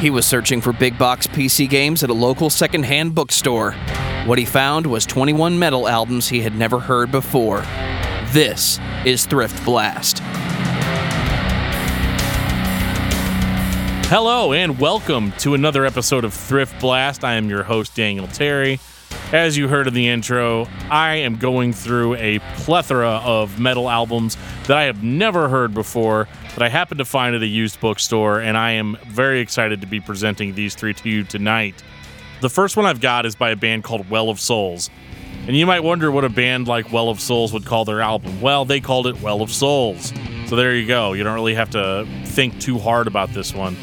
He was searching for big box PC games at a local secondhand bookstore. What he found was 21 metal albums he had never heard before. This is Thrift Blast. Hello and welcome to another episode of Thrift Blast. I am your host, Daniel Terry. As you heard in the intro, I am going through a plethora of metal albums that I have never heard before that I happened to find at a used bookstore, and I am very excited to be presenting these three to you tonight. The first one I've got is by a band called Well of Souls. And you might wonder what a band like Well of Souls would call their album. Well, they called it Well of Souls. So there you go. You don't really have to think too hard about this one.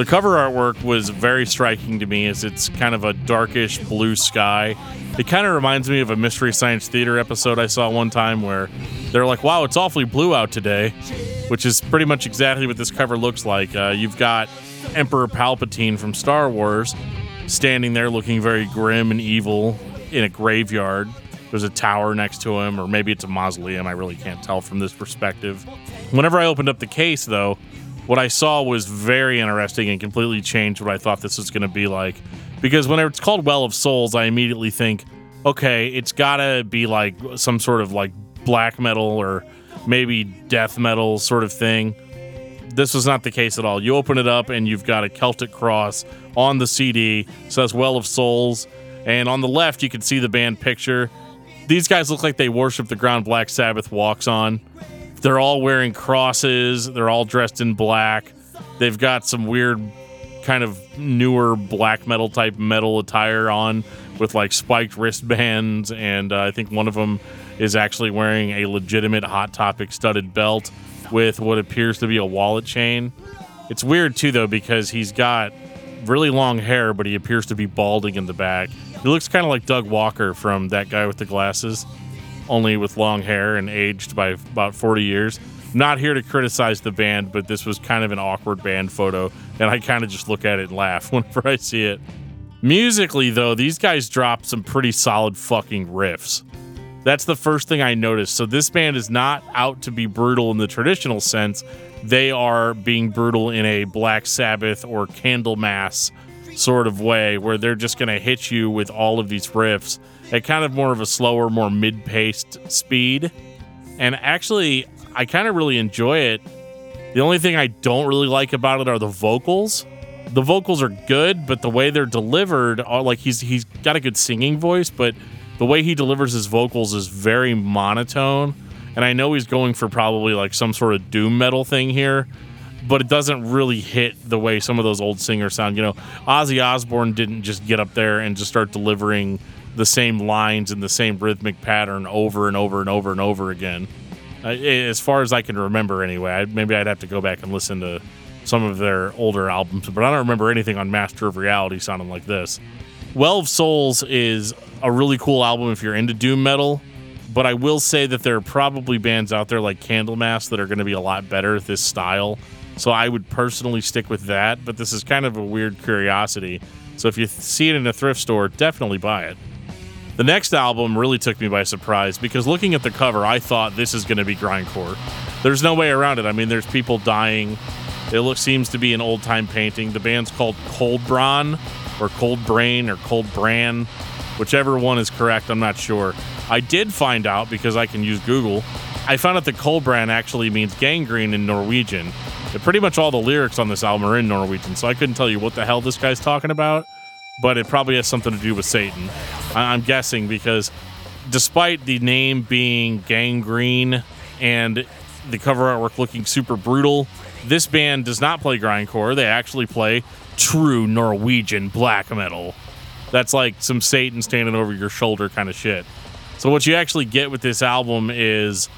The cover artwork was very striking to me as it's kind of a darkish blue sky. It kind of reminds me of a Mystery Science Theater episode I saw one time where they're like, wow, it's awfully blue out today, which is pretty much exactly what this cover looks like. Uh, you've got Emperor Palpatine from Star Wars standing there looking very grim and evil in a graveyard. There's a tower next to him, or maybe it's a mausoleum. I really can't tell from this perspective. Whenever I opened up the case, though, what I saw was very interesting and completely changed what I thought this was going to be like. Because when it's called Well of Souls, I immediately think, okay, it's got to be like some sort of like black metal or maybe death metal sort of thing. This was not the case at all. You open it up and you've got a Celtic cross on the CD, says Well of Souls, and on the left you can see the band picture. These guys look like they worship the ground Black Sabbath walks on. They're all wearing crosses. They're all dressed in black. They've got some weird kind of newer black metal type metal attire on with like spiked wristbands. And uh, I think one of them is actually wearing a legitimate Hot Topic studded belt with what appears to be a wallet chain. It's weird too, though, because he's got really long hair, but he appears to be balding in the back. He looks kind of like Doug Walker from that guy with the glasses only with long hair and aged by about 40 years. Not here to criticize the band, but this was kind of an awkward band photo, and I kind of just look at it and laugh whenever I see it. Musically, though, these guys dropped some pretty solid fucking riffs. That's the first thing I noticed. So, this band is not out to be brutal in the traditional sense. They are being brutal in a Black Sabbath or Candlemass sort of way, where they're just going to hit you with all of these riffs at kind of more of a slower, more mid paced speed. And actually, I kind of really enjoy it. The only thing I don't really like about it are the vocals. The vocals are good, but the way they're delivered are like he's he's got a good singing voice, but the way he delivers his vocals is very monotone. And I know he's going for probably like some sort of doom metal thing here, but it doesn't really hit the way some of those old singers sound. You know, Ozzy Osbourne didn't just get up there and just start delivering the same lines in the same rhythmic pattern over and over and over and over again. Uh, as far as I can remember, anyway. I, maybe I'd have to go back and listen to some of their older albums, but I don't remember anything on Master of Reality sounding like this. Well of Souls is a really cool album if you're into doom metal, but I will say that there are probably bands out there like Candlemass that are going to be a lot better at this style. So I would personally stick with that, but this is kind of a weird curiosity. So if you see it in a thrift store, definitely buy it. The next album really took me by surprise because looking at the cover, I thought this is going to be grindcore. There's no way around it. I mean, there's people dying. It looks seems to be an old time painting. The band's called Cold Brawn or Cold Brain or Cold Bran, whichever one is correct. I'm not sure. I did find out because I can use Google. I found out that Cold Bran actually means gangrene in Norwegian. And pretty much all the lyrics on this album are in Norwegian, so I couldn't tell you what the hell this guy's talking about but it probably has something to do with Satan. I'm guessing because despite the name being gangrene and the cover artwork looking super brutal, this band does not play grindcore. They actually play true Norwegian black metal. That's like some Satan standing over your shoulder kind of shit. So what you actually get with this album is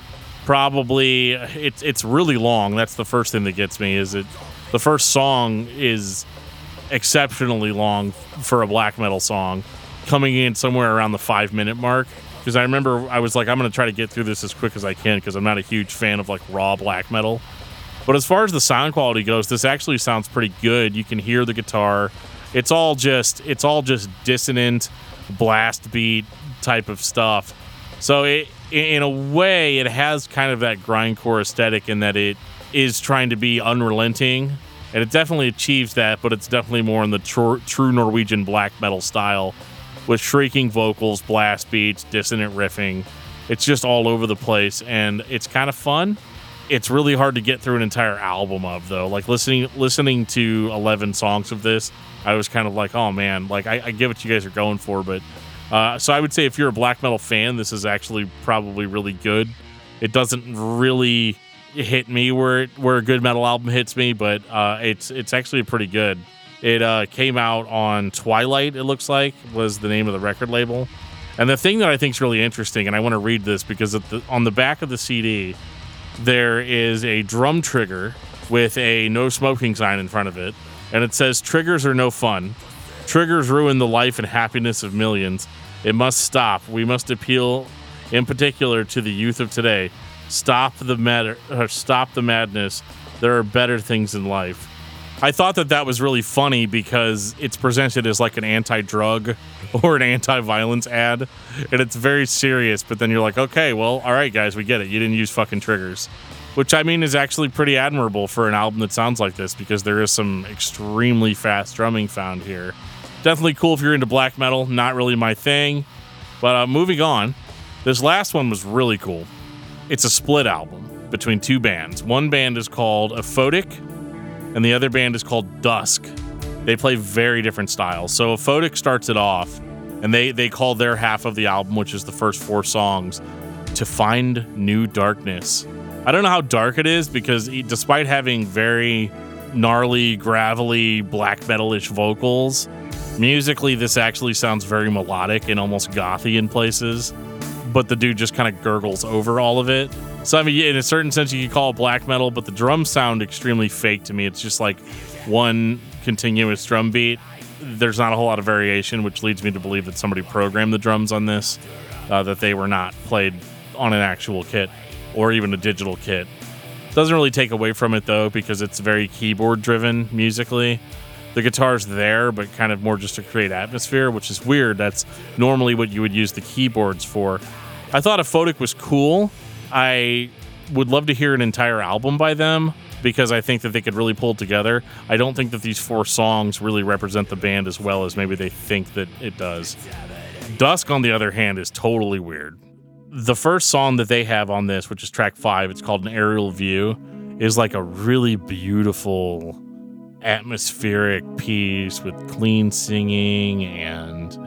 probably it's it's really long. That's the first thing that gets me is it the first song is exceptionally long for a black metal song, coming in somewhere around the five minute mark. Because I remember I was like, I'm going to try to get through this as quick as I can because I'm not a huge fan of like raw black metal. But as far as the sound quality goes, this actually sounds pretty good. You can hear the guitar. It's all just it's all just dissonant blast beat type of stuff. So it in a way it has kind of that grindcore aesthetic in that it is trying to be unrelenting And it definitely achieves that, but it's definitely more in the tr- true Norwegian black metal style with shrieking vocals, blast beats, dissonant riffing. It's just all over the place and it's kind of fun. It's really hard to get through an entire album of though. Like listening listening to 11 songs of this, I was kind of like, "Oh man, like I, I get what you guys are going for, but uh, so I would say if you're a black metal fan, this is actually probably really good. It doesn't really hit me where where a good metal album hits me, but uh, it's it's actually pretty good. It uh, came out on Twilight. It looks like was the name of the record label. And the thing that I think is really interesting, and I want to read this because the, on the back of the CD, there is a drum trigger with a no smoking sign in front of it, and it says "Triggers are no fun. Triggers ruin the life and happiness of millions. It must stop. We must appeal, in particular, to the youth of today. Stop the mad- stop the madness. There are better things in life. I thought that that was really funny because it's presented as like an anti-drug or an anti-violence ad, and it's very serious. But then you're like, okay, well, all right, guys, we get it. You didn't use fucking triggers, which I mean is actually pretty admirable for an album that sounds like this because there is some extremely fast drumming found here. Definitely cool if you're into black metal. Not really my thing, but uh, moving on. This last one was really cool. It's a split album between two bands. One band is called Aphotic, and the other band is called Dusk. They play very different styles. So Aphotic starts it off, and they they call their half of the album, which is the first four songs, to find new darkness. I don't know how dark it is because despite having very gnarly, gravelly, black metalish vocals, musically this actually sounds very melodic and almost gothy in places but the dude just kind of gurgles over all of it. So I mean, in a certain sense, you could call it black metal, but the drums sound extremely fake to me. It's just like one continuous drum beat. There's not a whole lot of variation, which leads me to believe that somebody programmed the drums on this, uh, that they were not played on an actual kit or even a digital kit. Doesn't really take away from it though, because it's very keyboard driven musically. The guitar's there, but kind of more just to create atmosphere, which is weird. That's normally what you would use the keyboards for. I thought a Aphotic was cool. I would love to hear an entire album by them because I think that they could really pull it together. I don't think that these four songs really represent the band as well as maybe they think that it does. Dusk, on the other hand, is totally weird. The first song that they have on this, which is track five, it's called An Aerial View, is like a really beautiful atmospheric piece with clean singing and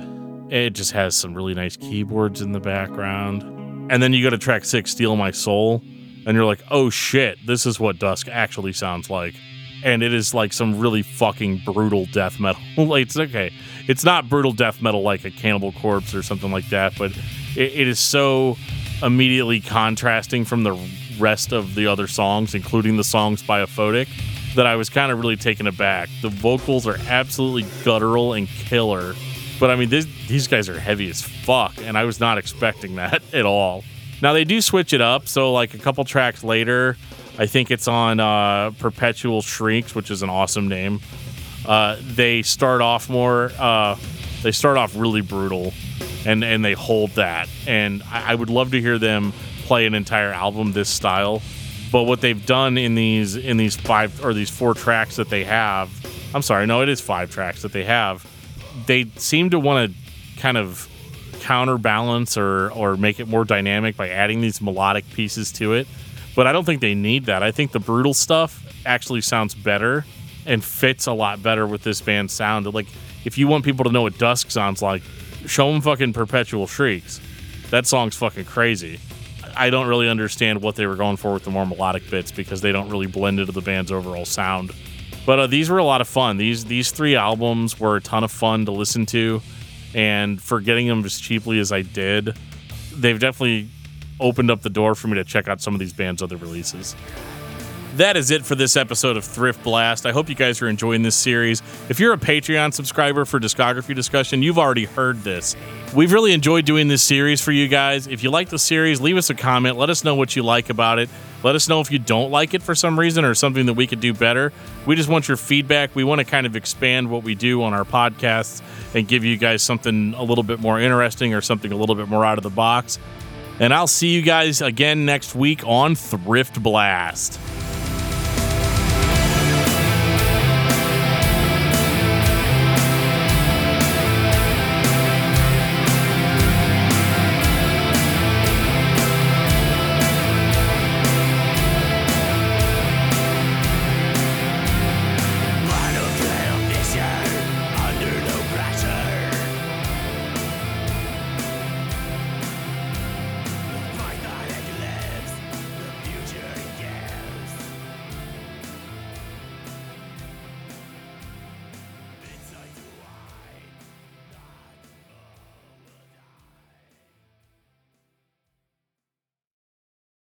it just has some really nice keyboards in the background. And then you go to track six, Steal My Soul, and you're like, oh shit, this is what Dusk actually sounds like. And it is like some really fucking brutal death metal. it's okay. It's not brutal death metal like a Cannibal Corpse or something like that, but it, it is so immediately contrasting from the rest of the other songs, including the songs by Aphotic, that I was kind of really taken aback. The vocals are absolutely guttural and killer but I mean, this, these guys are heavy as fuck, and I was not expecting that at all. Now they do switch it up, so like a couple tracks later, I think it's on uh, Perpetual Shrieks, which is an awesome name. Uh, they start off more. Uh, they start off really brutal, and and they hold that. And I, I would love to hear them play an entire album this style. But what they've done in these in these five or these four tracks that they have, I'm sorry, no, it is five tracks that they have they seem to want to kind of counterbalance or or make it more dynamic by adding these melodic pieces to it. But I don't think they need that. I think the brutal stuff actually sounds better and fits a lot better with this band's sound. Like if you want people to know what Dusk sounds like, show them fucking Perpetual Shrieks. That song's fucking crazy. I don't really understand what they were going for with the more melodic bits because they don't really blend into the band's overall sound. But uh, these were a lot of fun. These these three albums were a ton of fun to listen to, and for getting them as cheaply as I did, they've definitely opened up the door for me to check out some of these bands' other releases that is it for this episode of Thrift Blast. I hope you guys are enjoying this series. If you're a Patreon subscriber for discography discussion, you've already heard this. We've really enjoyed doing this series for you guys. If you like the series, leave us a comment. Let us know what you like about it. Let us know if you don't like it for some reason or something that we could do better. We just want your feedback. We want to kind of expand what we do on our podcasts and give you guys something a little bit more interesting or something a little bit more out of the box. And I'll see you guys again next week on Thrift Blast.